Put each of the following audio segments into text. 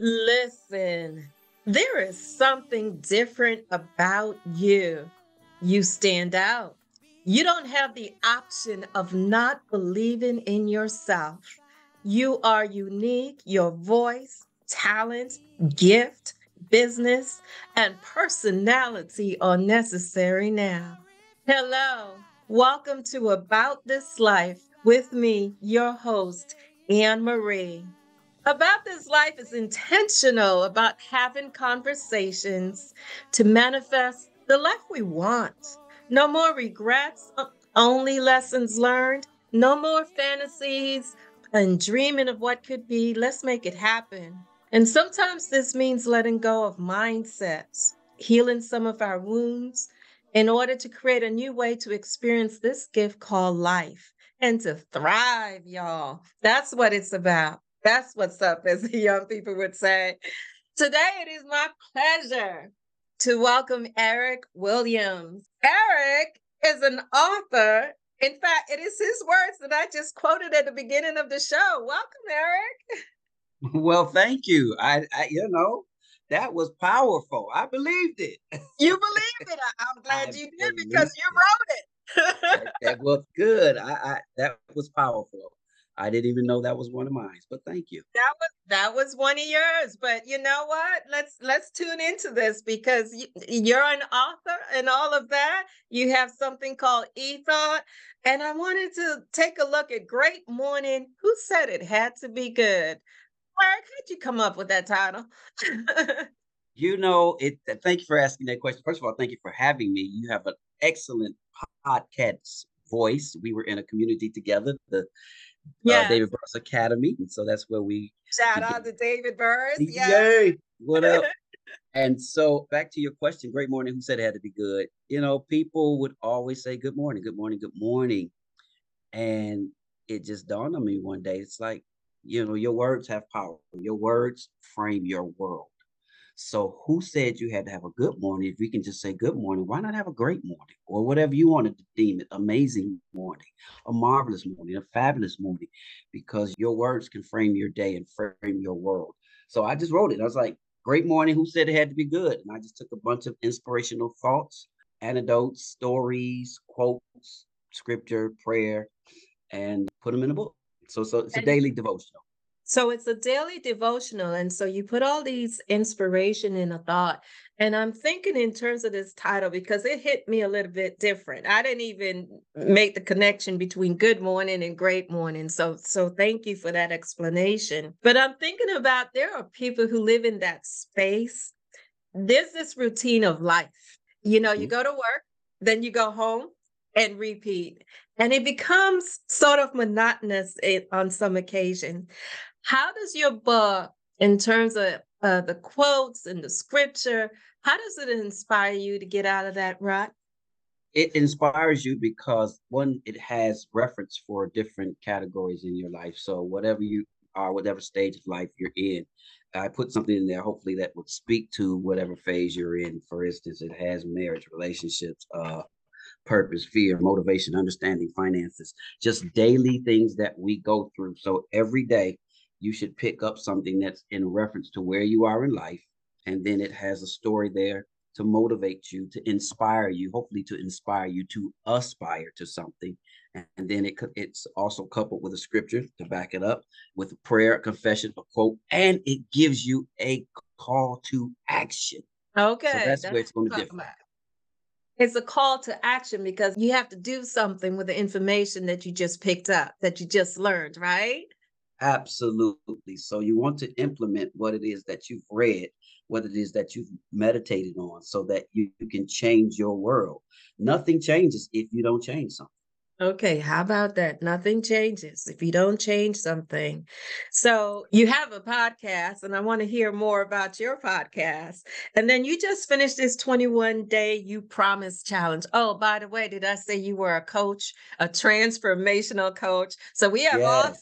Listen, there is something different about you. You stand out. You don't have the option of not believing in yourself. You are unique. Your voice, talent, gift, business, and personality are necessary now. Hello, welcome to About This Life with me, your host, Anne Marie. About This Life is intentional about having conversations to manifest the life we want. No more regrets, only lessons learned. No more fantasies and dreaming of what could be. Let's make it happen. And sometimes this means letting go of mindsets, healing some of our wounds in order to create a new way to experience this gift called life and to thrive, y'all. That's what it's about. That's what's up, as the young people would say. Today, it is my pleasure to welcome Erik Williams. Erik is an author. In fact, it is his words that I just quoted at the beginning of the show. Welcome, Erik. Well, thank you. I, I you know, that was powerful. I believed it. You believed it. I, am glad you did because you wrote it. that, that, was good. I, I that was powerful. I didn't even know that was one of mine, but thank you. That was that was one of yours. But you know what? Let's let's tune into this because you, you're an author and all of that. You have something called e-thought, and I wanted to take a look at Great Morning. Who said it had to be good? Erik, how'd you come up with that title? you know, it. Thank you for asking that question. First of all, thank you for having me. You have an excellent podcast voice. We were in a community together, the yeah. Uh, David Burris Academy. And so that's where we shout out to David Burris. Yay! What up? and so back to your question, great morning. Who said it had to be good? You know, people would always say good morning, good morning, good morning. And it just dawned on me one day. It's like, you know, your words have power. Your words frame your world. So who said you had to have a good morning? If we can just say good morning, why not have a great morning or whatever you wanted to deem it, amazing morning, a marvelous morning, a fabulous morning, because your words can frame your day and frame your world. So I just wrote it. I was like, great morning. Who said it had to be good? And I just took a bunch of inspirational thoughts, anecdotes, stories, quotes, scripture, prayer, and put them in a book. So, so it's a daily devotional. So it's a daily devotional. And so you put all these inspiration in a thought. And I'm thinking in terms of this title because it hit me a little bit different. I didn't even make the connection between good morning and great morning. So so thank you for that explanation. But I'm thinking about there are people who live in that space. There's this routine of life. You know, you mm-hmm. go to work, then you go home and repeat. And it becomes sort of monotonous on some occasion. How does your book, in terms of uh, the quotes and the scripture, how does it inspire you to get out of that rut? It inspires you because one, it has reference for different categories in your life. So whatever you are, whatever stage of life you're in, I put something in there, hopefully that would speak to whatever phase you're in. For instance, it has marriage, relationships, uh, purpose, fear, motivation, understanding, finances, just daily things that we go through. So every day you should pick up something that's in reference to where you are in life. And then it has a story there to motivate you, to inspire you, hopefully to inspire you to aspire to something. And then it it's also coupled with a scripture to back it up with a prayer, a confession, a quote, and it gives you a call to action. Okay. So that's, that's where it's going to differ. It's a call to action because you have to do something with the information that you just picked up, that you just learned, right? Absolutely. So you want to implement what it is that you've read, what it is that you've meditated on, so that you, you can change your world. Nothing changes if you don't change something. Okay, how about that? Nothing changes if you don't change something. So, you have a podcast, and I want to hear more about your podcast. And then you just finished this 21 day You Promise challenge. Oh, by the way, did I say you were a coach, a transformational coach? So, we have yes. all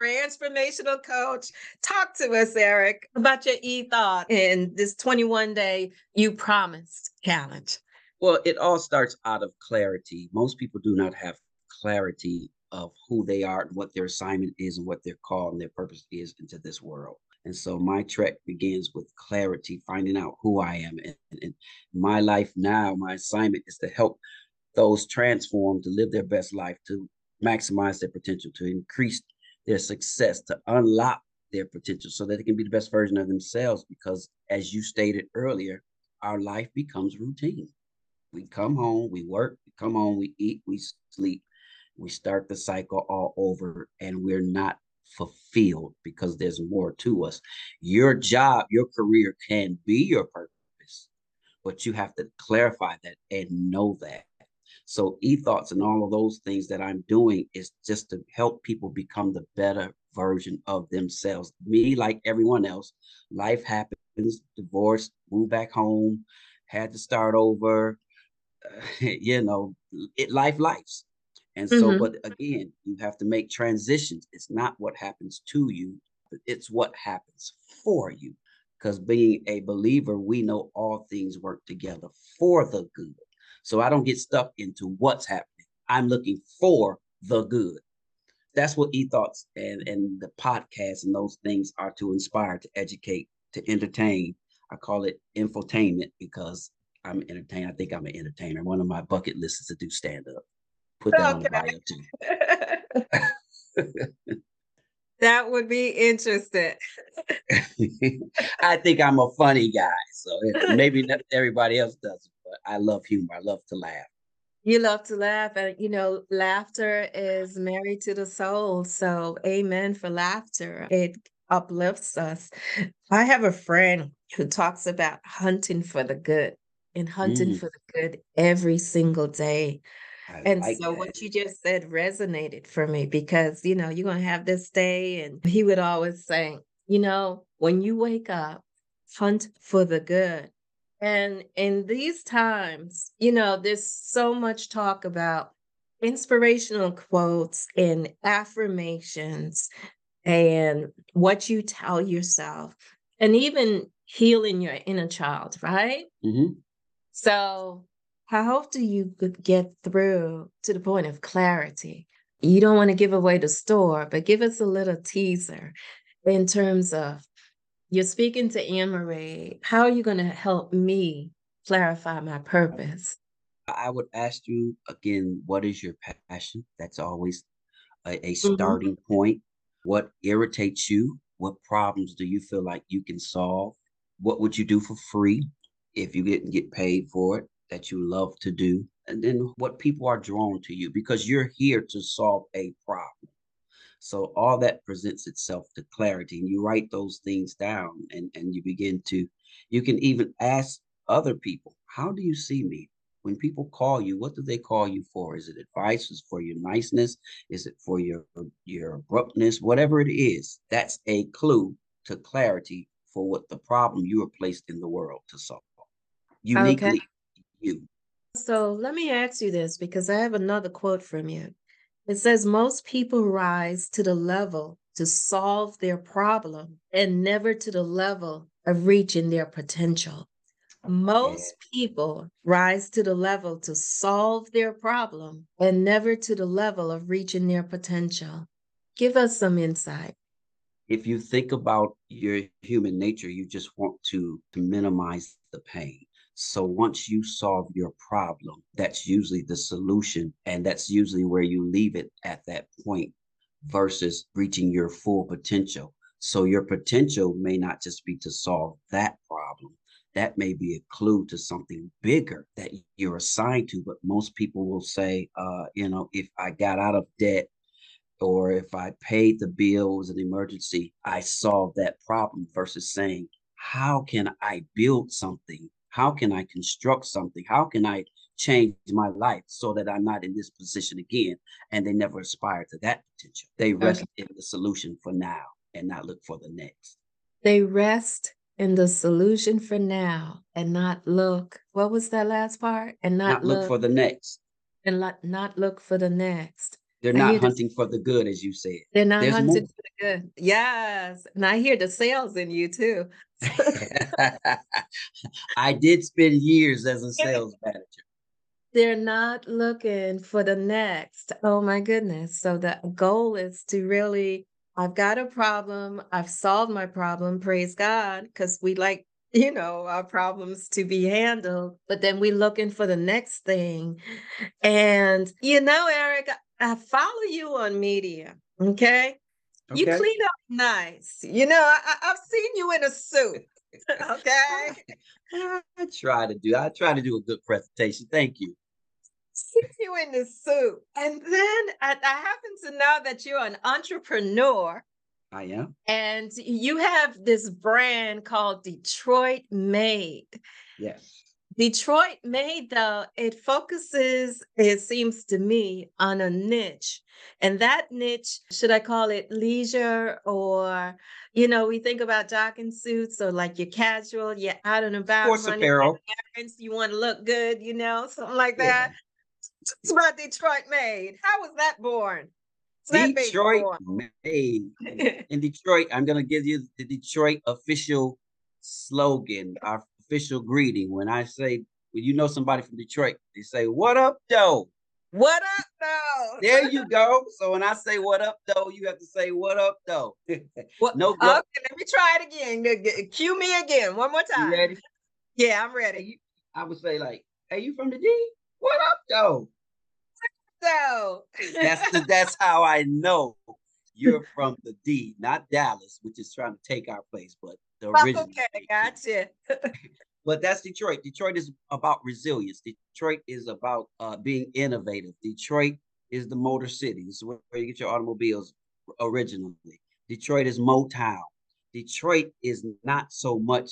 transformational coach. Talk to us, Erik, about your e-thought in this 21 day You Promised challenge. Well, it all starts out of clarity. Most people do not have clarity of who they are and what their assignment is and what their call and their purpose is into this world. And so my trek begins with clarity, finding out who I am. And, and my life now, my assignment is to help those transform to live their best life, to maximize their potential, to increase their success, to unlock their potential so that they can be the best version of themselves. Because as you stated earlier, our life becomes routine. We come home, we work, we come home, we eat, we sleep, we start the cycle all over, and we're not fulfilled because there's more to us. Your job, your career can be your purpose, but you have to clarify that and know that. So, e thoughts and all of those things that I'm doing is just to help people become the better version of themselves. Me, like everyone else, life happens, divorce, move back home, had to start over. Uh, you know, it life lives. And so, mm-hmm. but again, you have to make transitions. It's not what happens to you, but it's what happens for you. Because being a believer, we know all things work together for the good. So I don't get stuck into what's happening. I'm looking for the good. That's what e-thoughts and, and the podcast and those things are to inspire, to educate, to entertain. I call it infotainment because I'm entertained. I think I'm an entertainer. One of my bucket lists is to do stand up. Put that okay. on the bio too. that would be interesting. I think I'm a funny guy, so maybe everybody else doesn't, but I love humor. I love to laugh. You love to laugh, and you know, laughter is married to the soul. So, amen for laughter. It uplifts us. I have a friend who talks about hunting for the good and hunting mm. for the good every single day. I and like so that. what you just said resonated for me because, you know, you're going to have this day. And he would always say, you know, when you wake up, hunt for the good. And in these times, you know, there's so much talk about inspirational quotes and affirmations and what you tell yourself, and even healing your inner child, right? Mm-hmm. So how do you get through to the point of clarity? You don't want to give away the store, but give us a little teaser in terms of you're speaking to Anne Marie. How are you going to help me clarify my purpose? I would ask you again, what is your passion? That's always a, a mm-hmm. starting mm-hmm. point. What irritates you? What problems do you feel like you can solve? What would you do for free if you didn't get paid for it? that you love to do, and then what people are drawn to you because you're here to solve a problem. So all that presents itself to clarity, and you write those things down, and and you begin to, you can even ask other people, how do you see me? When people call you, what do they call you for? Is it advice? Is it for your niceness? Is it for your your abruptness? Whatever it is, that's a clue to clarity for what the problem you are placed in the world to solve. Uniquely, okay you. So let me ask you this because I have another quote from you. It says, Most people rise to the level to solve their problem and never to the level of reaching their potential. Most people rise to the level to solve their problem and never to the level of reaching their potential. Give us some insight. If you think about your human nature, you just want to, to minimize the pain. So once you solve your problem, that's usually the solution. And that's usually where you leave it at that point versus reaching your full potential. So your potential may not just be to solve that problem. That may be a clue to something bigger that you're assigned to. But most people will say, uh, you know, if I got out of debt or if I paid the bill as an emergency, I solved that problem versus saying, how can I build something how can I construct something? How can I change my life so that I'm not in this position again? And they never aspire to that potential. They rest okay. in the solution for now and not look for the next. They rest in the solution for now and not look. What was that last part? And not, not look, look, for the next. And not, not look for the next. They're not hunting the, for the good, as you said. They're not There's hunting more. for the good. Yes. And I hear the sales in you too. I did spend years as a sales manager. They're not looking for the next. Oh my goodness. So the goal is to really I've got a problem. I've solved my problem. Praise God. Because we like, you know, our problems to be handled. But then we're looking for the next thing. And, you know, Erik, I follow you on media. Okay. You clean up nice. You know, I, have seen you in a suit. okay. I, I try to do. I try to do a good presentation. Thank you. See you in the suit, and then I, I happen to know that you're an entrepreneur. I am. And you have this brand called Detroit Made. Yes. Detroit Made, though, it focuses, it seems to me, on a niche. And that niche, should I call it leisure or, you know, we think about jogging suits or like you're casual, you're out and about. Sports apparel. Errands, you want to look good, you know, something like that. Yeah. It's about Detroit Made. How was that born? Detroit Made. In Detroit, I'm going to give you the Detroit official slogan, our official greeting. When I say, when you know somebody from Detroit, they say, What up, though? What up, though? There you go. So when I say what up, though, you have to say what up, though. what, no, okay, let me try it again. Cue me again, one more time. You ready? Yeah, I'm ready. I would say like, "Hey, you from the D? What up, though?" So that's the, that's how I know you're from the D, not Dallas, which is trying to take our place, but the original. Okay, gotcha. but that's Detroit. Detroit is about resilience. Detroit is about uh, being innovative. Detroit is the motor city. This is where you get your automobiles originally. Detroit is Motown. Detroit is not so much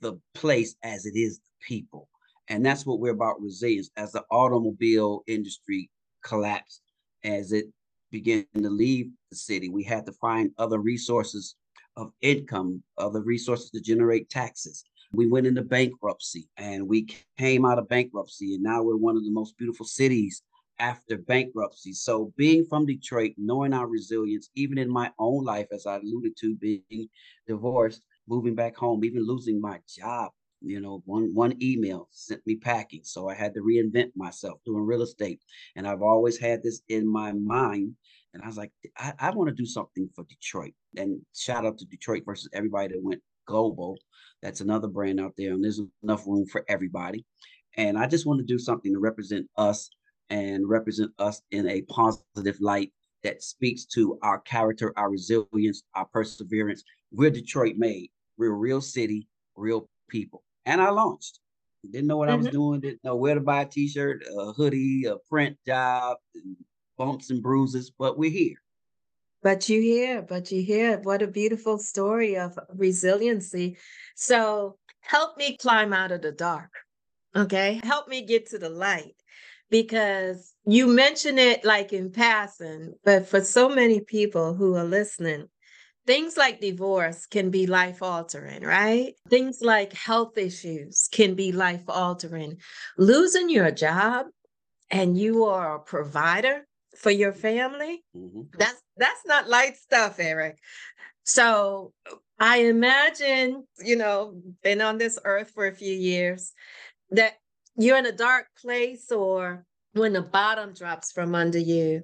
the place as it is the people. And that's what we're about resilience. As the automobile industry collapsed, as it began to leave the city, we had to find other resources of income, of the resources to generate taxes. We went into bankruptcy and we came out of bankruptcy, and now we're one of the most beautiful cities after bankruptcy. So, being from Detroit, knowing our resilience, even in my own life, as I alluded to, being divorced, moving back home, even losing my job, you know, one one email sent me packing, so I had to reinvent myself doing real estate, and I've always had this in my mind and I was like, I, I want to do something for Detroit. And shout out to Detroit versus everybody that went global. That's another brand out there, and there's enough room for everybody. And I just want to do something to represent us and represent us in a positive light that speaks to our character, our resilience, our perseverance. We're Detroit made. We're a real city, real people. And I launched. Didn't know what mm-hmm. I was mm-hmm. doing. Didn't know where to buy a t-shirt, a hoodie, a print job, bumps and bruises, but we're here. But you hear, but you hear, What a beautiful story of resiliency. So help me climb out of the dark. Okay. Help me get to the light because you mention it like in passing, but for so many people who are listening, things like divorce can be life altering, right? Things like health issues can be life altering. Losing your job and you are a provider for your family. Mm-hmm. That's that's not light stuff, Erik. So I imagine, you know, been on this earth for a few years, that you're in a dark place or when the bottom drops from under you.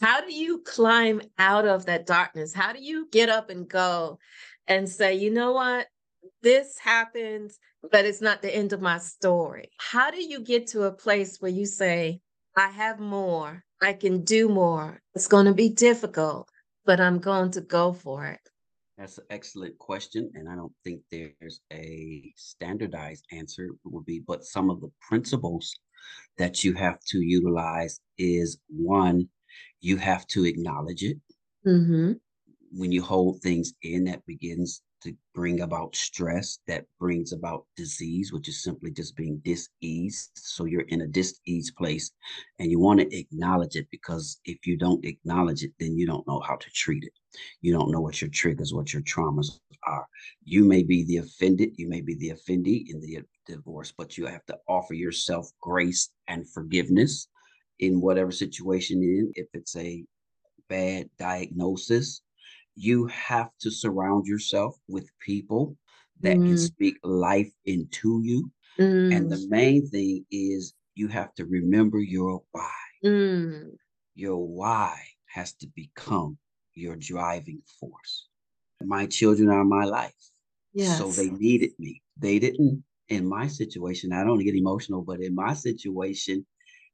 How do you climb out of that darkness? How do you get up and go and say, you know what? This happens, but it's not the end of my story. How do you get to a place where you say, I have more I can do more. It's going to be difficult, but I'm going to go for it. That's an excellent question. And I don't think there's a standardized answer it would be, but some of the principles that you have to utilize is one, you have to acknowledge it. Mm-hmm. When you hold things in, that begins to bring about stress that brings about disease, which is simply just being diseased. So you're in a diseased place and you want to acknowledge it because if you don't acknowledge it, then you don't know how to treat it. You don't know what your triggers, what your traumas are. You may be the offended, you may be the offendee in the divorce, but you have to offer yourself grace and forgiveness in whatever situation in. If it's a bad diagnosis, you have to surround yourself with people that mm. can speak life into you. Mm. And the mm. main thing is you have to remember your why. Mm. Your why has to become your driving force. My children are my life. Yes. So they needed me. They didn't, in my situation, I don't get emotional, but in my situation,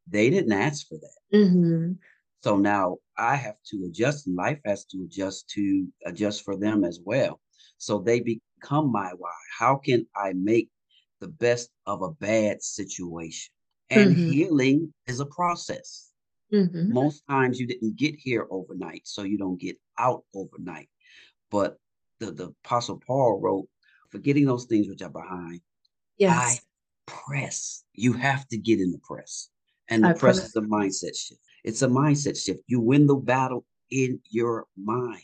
they didn't ask for that. Mm-hmm. So now I have to adjust, and life has to adjust to adjust for them as well. So they become my why. How can I make the best of a bad situation? And mm-hmm. healing is a process. Mm-hmm. Most times you didn't get here overnight, so you don't get out overnight. But the, the Apostle Paul wrote, forgetting those things which are behind, yes. I press. You have to get in the press. And the I press, press is a mindset shift. It's a mindset shift. You win the battle in your mind.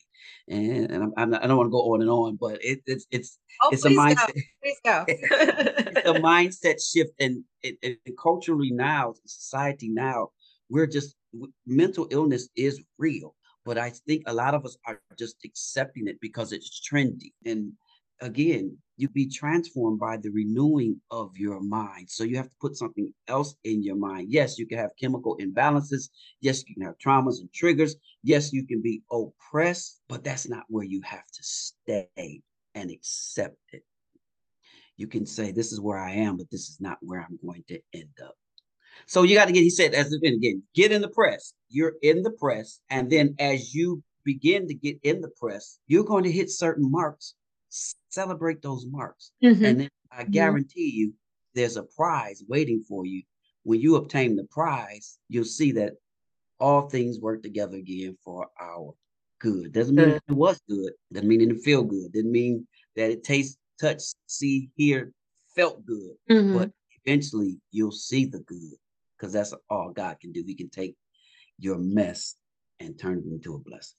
And, and I'm, I'm not, I don't want to go on and on, but it, it's it's oh, it's a mindset. Go. Please go. it's a mindset shift, and, and, and culturally now, society now, we're just mental illness is real but i think a lot of us are just accepting it because it's trendy and again you be transformed by the renewing of your mind so you have to put something else in your mind yes you can have chemical imbalances yes you can have traumas and triggers yes you can be oppressed but that's not where you have to stay and accept it you can say this is where i am but this is not where i'm going to end up so you got to get, he said, as again, get in the press. You're in the press. And then as you begin to get in the press, you're going to hit certain marks. Celebrate those marks. Mm-hmm. And then I guarantee you, there's a prize waiting for you. When you obtain the prize, you'll see that all things work together again for our good. Doesn't mean it was good. Doesn't mean it feel good. Doesn't mean that it tastes, touch, see, hear, felt good. Mm-hmm. But eventually you'll see the good because that's all God can do. He can take your mess and turn it into a blessing.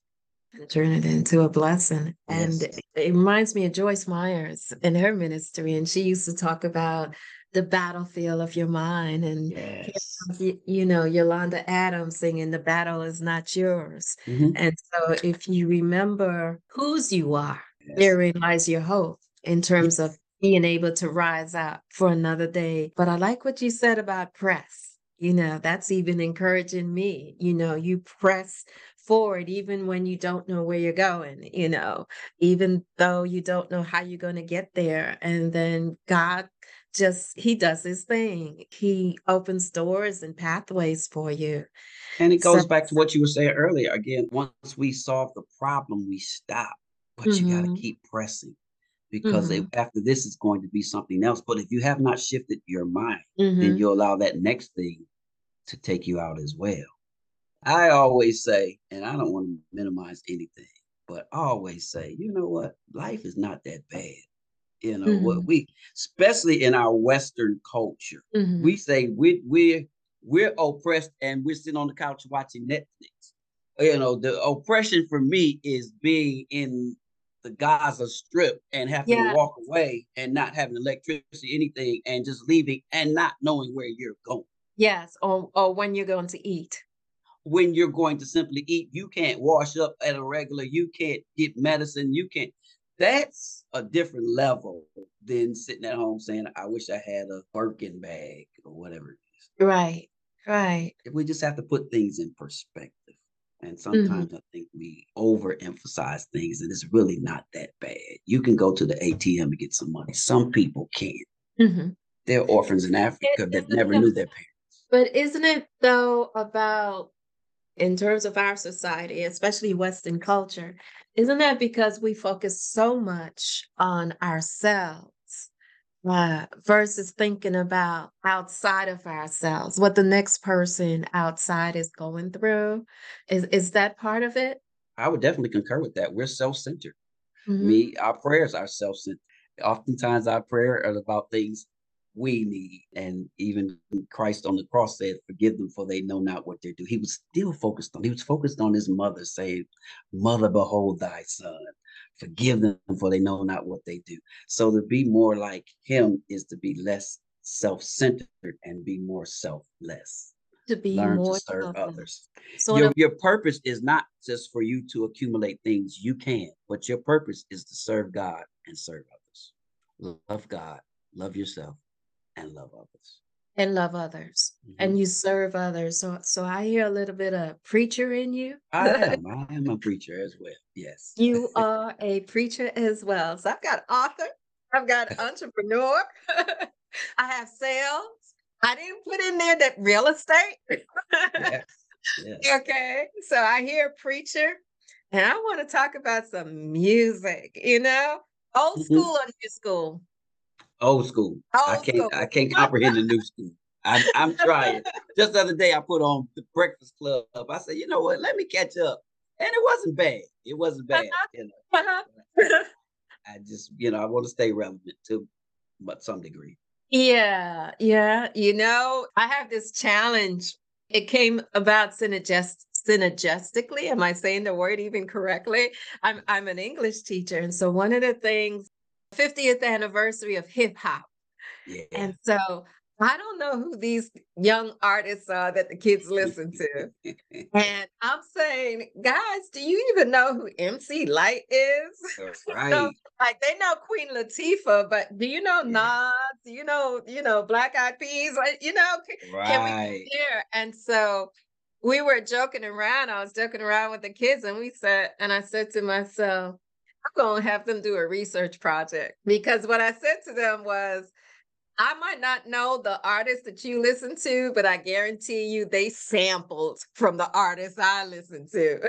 Turn it into a blessing. Yes. And it reminds me of Joyce Myers in her ministry. And she used to talk about the battlefield of your mind. And, yes. you know, Yolanda Adams singing, The battle is not yours. Mm-hmm. And so if you remember whose you are, yes. therein lies your hope in terms of being able to rise up for another day. But I like what you said about press you know, that's even encouraging me. You know, you press forward even when you don't know where you're going, you know, even though you don't know how you're going to get there. And then God just, He does His thing. He opens doors and pathways for you. And it goes so, back to what you were saying earlier. Again, once we solve the problem, we stop, but mm-hmm. you got to keep pressing because mm-hmm. after this is going to be something else. But if you have not shifted your mind, mm-hmm. then you allow that next thing to take you out as well. I always say, and I don't want to minimize anything, but I always say, you know what? Life is not that bad. You know mm-hmm. what we, especially in our Western culture, mm-hmm. we say we we we're oppressed and we're sitting on the couch watching Netflix. You know, the oppression for me is being in the Gaza Strip and having yeah. to walk away and not having electricity, anything, and just leaving and not knowing where you're going. Yes, or or when you're going to eat. When you're going to simply eat, you can't wash up at a regular, you can't get medicine, you can't. That's a different level than sitting at home saying, I wish I had a Birkin bag or whatever it is. Right, right. We just have to put things in perspective. And sometimes mm-hmm. I think we overemphasize things and it's really not that bad. You can go to the ATM and get some money. Some people can't. Mm-hmm. They're orphans in Africa it, that never knew their parents. But isn't it though about in terms of our society, especially Western culture, isn't that because we focus so much on ourselves uh, versus thinking about outside of ourselves, what the next person outside is going through? Is is that part of it? I would definitely concur with that. We're self-centered. Mm-hmm. Me, our prayers are self-centered. Oftentimes, our prayer are about things we need. And even Christ on the cross said, Forgive them, for they know not what they do. He was still focused on, he was focused on his mother, saying, Mother, behold thy son. Forgive them, for they know not what they do. So to be more like him is to be less self-centered and be more selfless. To be Learn more to serve others. So your, your purpose is not just for you to accumulate things you can, but your purpose is to serve God and serve others. Love God, love yourself, and love others. And love others mm-hmm. and you serve others. So so I hear a little bit of preacher in you. I am. I am a preacher as well. Yes. You are a preacher as well. So I've got author, I've got entrepreneur, I have sales. I didn't put in there that real estate. yes. Yes. Okay. So I hear preacher and I want to talk about some music, you know, old mm-hmm. school or new school? Old school. Old I can't school. I can't comprehend the new school. I, am trying. Just the other day, I put on the Breakfast Club. I said, you know what? Let me catch up, and it wasn't bad. It wasn't bad. You know, uh-huh. I just, you know, I want to stay relevant to, but some degree. Yeah, yeah. You know, I have this challenge. It came about synergist synergistically. Am I saying the word even correctly? I'm I'm an English teacher, and so one of the things 50th anniversary of hip hop. Yeah. And so I don't know who these young artists are that the kids listen to. and I'm saying, guys, do you even know who MC Lyte is? Right. so, like they know Queen Latifah, but do you know Nas? Do you know, you know, Black Eyed Peas? Like, you know, right. can we hear? And so we were joking around. I was joking around with the kids, and we said, and I said to myself, going to have them do a research project because what I said to them was, I might not know the artist that you listen to, but I guarantee you they sampled from the artists I listen to.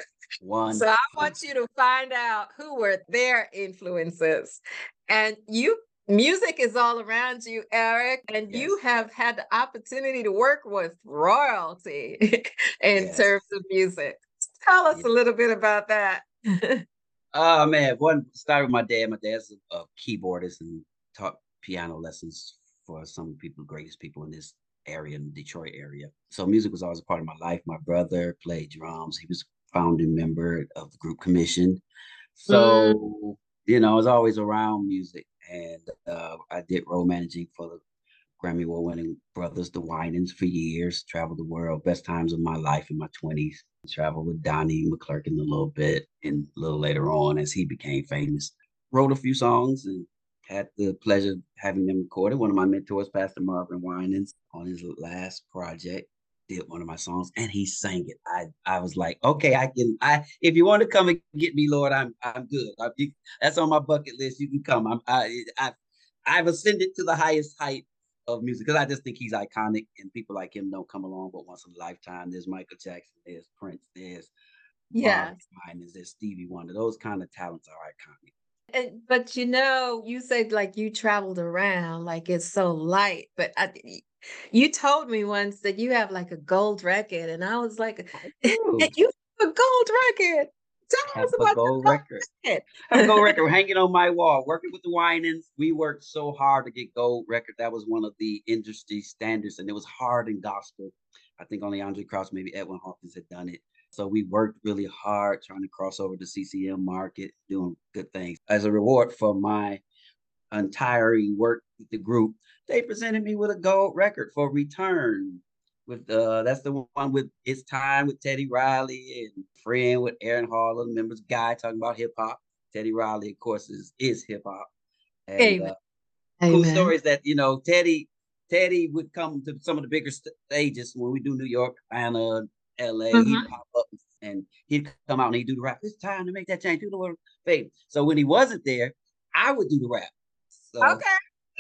One. so I want you to find out who were their influences. And you music is all around you, Erik, and yes. you have had the opportunity to work with royalty in yes. terms of music. Tell us yes. a little bit about that. Oh man, one started with my dad. My dad's a, a keyboardist and taught piano lessons for some of the people, greatest people in this area, in the Detroit area. So music was always a part of my life. My brother played drums. He was founding member of the group commission. So, mm. you know, I was always around music. And uh, I did role managing for the Grammy Award winning brothers, the Winans, for years, traveled the world, best times of my life in my 20s. Traveled with Donnie McClurkin a little bit and a little later on as he became famous. Wrote a few songs and had the pleasure of having them recorded. One of my mentors, Pastor Marvin Winans, on his last project, did one of my songs and he sang it. I I was like, okay, I can. I if you want to come and get me, Lord, I'm I'm good. I, that's on my bucket list. You can come. I'm I I I've ascended to the highest height of music because I just think he's iconic and people like him don't come along but once in a lifetime. There's Michael Jackson, there's Prince, there's yeah, there's Stevie Wonder. Those kind of talents are iconic. And, but you know, you said like you traveled around, like it's so light. But I, you told me once that you have like a gold record, and I was like, you have a gold record. Tell us about a gold record. a gold record hanging on my wall. Working with the Winans, we worked so hard to get gold record. That was one of the industry standards, and it was hard in gospel. I think only Andraé Crouch, maybe Edwin Hawkins had done it. So we worked really hard trying to cross over the CCM market, doing good things. As a reward for my entire work with the group, they presented me with a gold record for Return with uh that's the one with it's time with Teddy Riley and friend with Aaron the members guy talking about hip hop. Teddy Riley, of course, is is hip hop. Amen. Uh, cool stories that you know Teddy Teddy would come to some of the bigger stages when we do New York, Atlanta, LA. Mm-hmm. He'd pop up and he'd come out and he'd do the rap. It's time to make that change. Do the word babe. So when he wasn't there, I would do the rap. So, okay.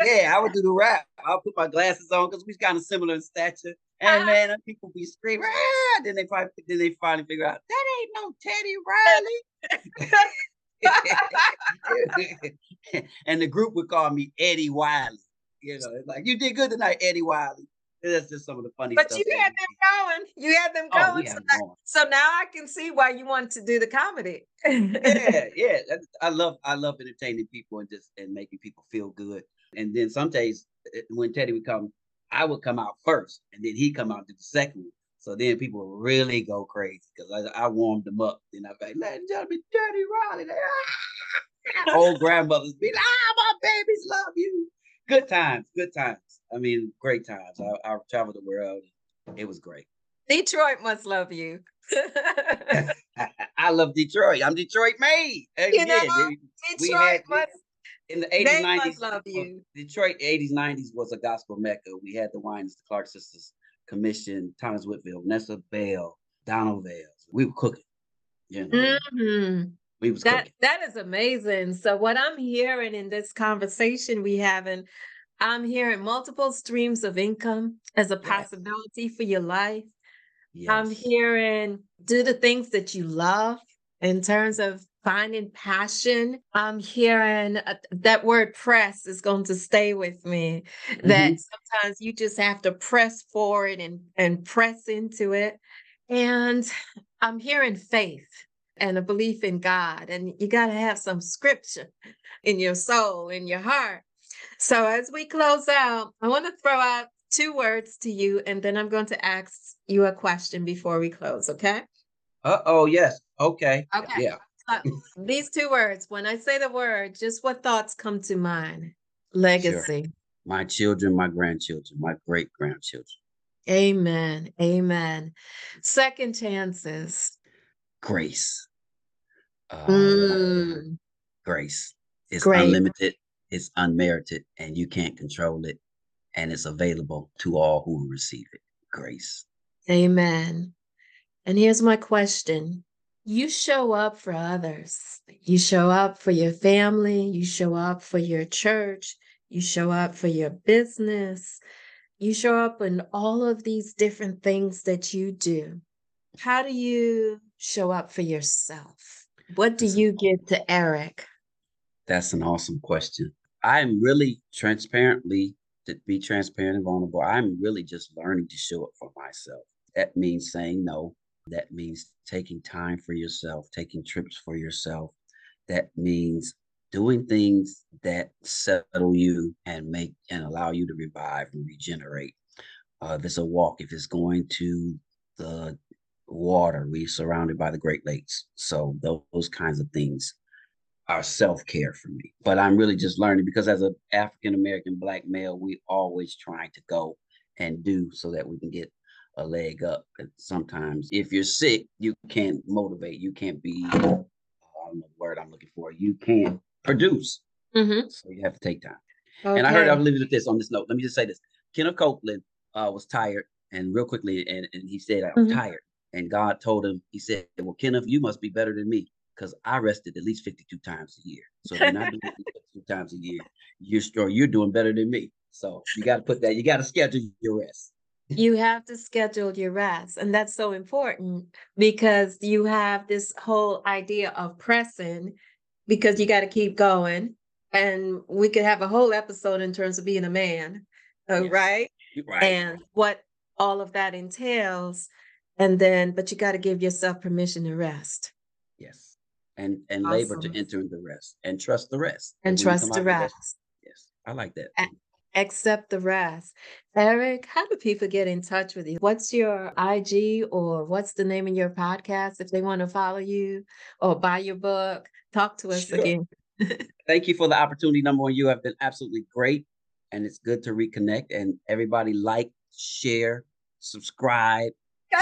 yeah, I would do the rap. I'll put my glasses on because we kind of similar in stature. And man, people be screaming. Ah! Then they finally, then they finally figure out that ain't no Teddy Riley. and the group would call me Eddie Wiley. You know, it's like you did good tonight, Eddie Wiley. That's just some of the funny but you had them going. You had them oh, going. Oh, so, so, now I can see why you want to do the comedy. yeah, yeah. I love I love entertaining people and just and making people feel good. And then some days eh, when Teddy would come, I would come out first, and then he'd come out to the second one. So then people really go crazy because I, I, warmed them up. Then I'd be like, ladies and gentlemen, Teddy Riley. Ah! Old grandmothers be like, ah, my babies love you. Good times, good times. I mean, great times. I, I traveled the world. It was great. Detroit must love you. I love Detroit. I'm Detroit made. You know, Detroit must in the 80s, They 90s, love uh, you. Detroit 80s, 90s was a gospel mecca. We had the Winans, the Clark Sisters Commission, Thomas Whitfield, Nessa Bell, Donald Vails. We were cooking. You know, Mhm. we was That cooking. that is amazing. So what I'm hearing in this conversation we having, I'm hearing multiple streams of income as a Yes. possibility for your life. I'm Yes. hearing do the things that you love in terms of finding passion. I'm hearing uh, that word press is going to stay with me. That Mhm. sometimes you just have to press forward and and press into it. And I'm hearing faith and a belief in God. And you got to have some scripture in your soul, in your heart. So as we close out, I want to throw out two words to you, and then I'm going to ask you a question before we close, okay? Uh oh, yes. Okay. Okay. Yeah. So these two words, when I say the word, just what thoughts come to mind? Sure. Legacy. My children, my grandchildren, my great grandchildren. Amen. Amen. Second chances. Grace. Uh, Mm, grace. It's great. unlimited, it's unmerited, and you can't control it. And it's available to all who receive it. Grace. Amen. And here's my question. You show up for others. You show up for your family. You show up for your church. You show up for your business. You show up in all of these different things that you do. How do you show up for yourself? What do you give to Erik? that's an awesome question. I'm really transparently, to be transparent and vulnerable, I'm really just learning to show up for myself. That means saying no. That means taking time for yourself, taking trips for yourself. That means doing things that settle you and make and allow you to revive and regenerate. Uh, if it's a walk, if it's going to the water, we're surrounded by the Great Lakes. So those, those kinds of things are self-care for me. But I'm really just learning because as an African American black male, we always trying to go and do so that we can get a leg up. And sometimes if you're sick, you can't motivate. You can't be I don't know the word I'm looking for. You can't produce. Mm-hmm. So you have to take time. And I heard leave it at this on this note. Let me just say this. Kenneth Copeland uh, was tired and real quickly, and, and he said, I'm Mhm. tired. And God told him, He said, Well, Kenneth, you must be better than me because I rested at least 52 times a year. So you're not doing 52 times a year, you're you're doing better than me. So you got to put that, you got to schedule your rest. You have to schedule your rest. And that's so important because you have this whole idea of pressing because you got to keep going. And we could have a whole episode in terms of being a man, uh, Yes. right? Right. And what all of that entails. And then, but you got to give yourself permission to rest yes. And and labor to Awesome. enter into rest and trust the rest. and you trust the of rest. Yes. I like that. A- Accept the rest. Erik, how do people get in touch with you? What's your IG or what's the name of your podcast if they want to follow you or buy your book? Talk to us Sure. again. thank you for the opportunity. Number one, you have been absolutely great, and it's good to reconnect. And everybody, like, share, subscribe.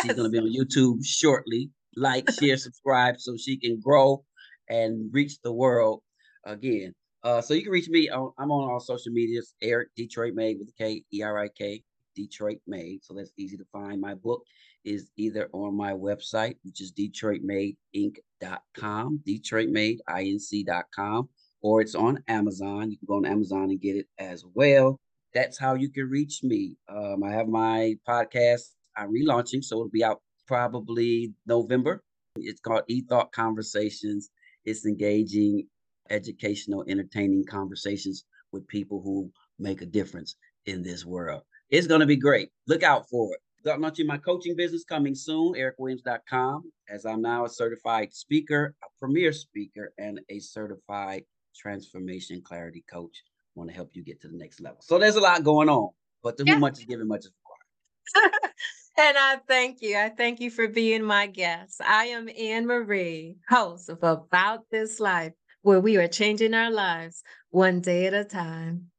She's going to be on YouTube shortly. Like, share, subscribe, so she can grow and reach the world again. Uh, so you can reach me. On, I'm on all social medias. Erik Detroit Made with K E R I K Detroit Made. So that's easy to find. My book is either on my website, which is DetroitMadeInc.com, DetroitMadeInc.com, or it's on Amazon. You can go on Amazon and get it as well. That's how you can reach me. Um, I have my podcast. I'm relaunching, so it'll be out probably November. It's called E Thought Conversations. It's engaging, educational, entertaining conversations with people who make a difference in this world. It's going to be great. Look out for it. Start launching my coaching business coming soon, erikwilliams.com, as I'm now a certified speaker, a premier speaker, and a certified transformation clarity coach. want to help you get to the next level. So there's a lot going on, but to Yeah. whom much is given, much is required. and I thank you. I thank you for being my guest. I am Anne Marie, host of About This Life, where we are changing our lives one day at a time.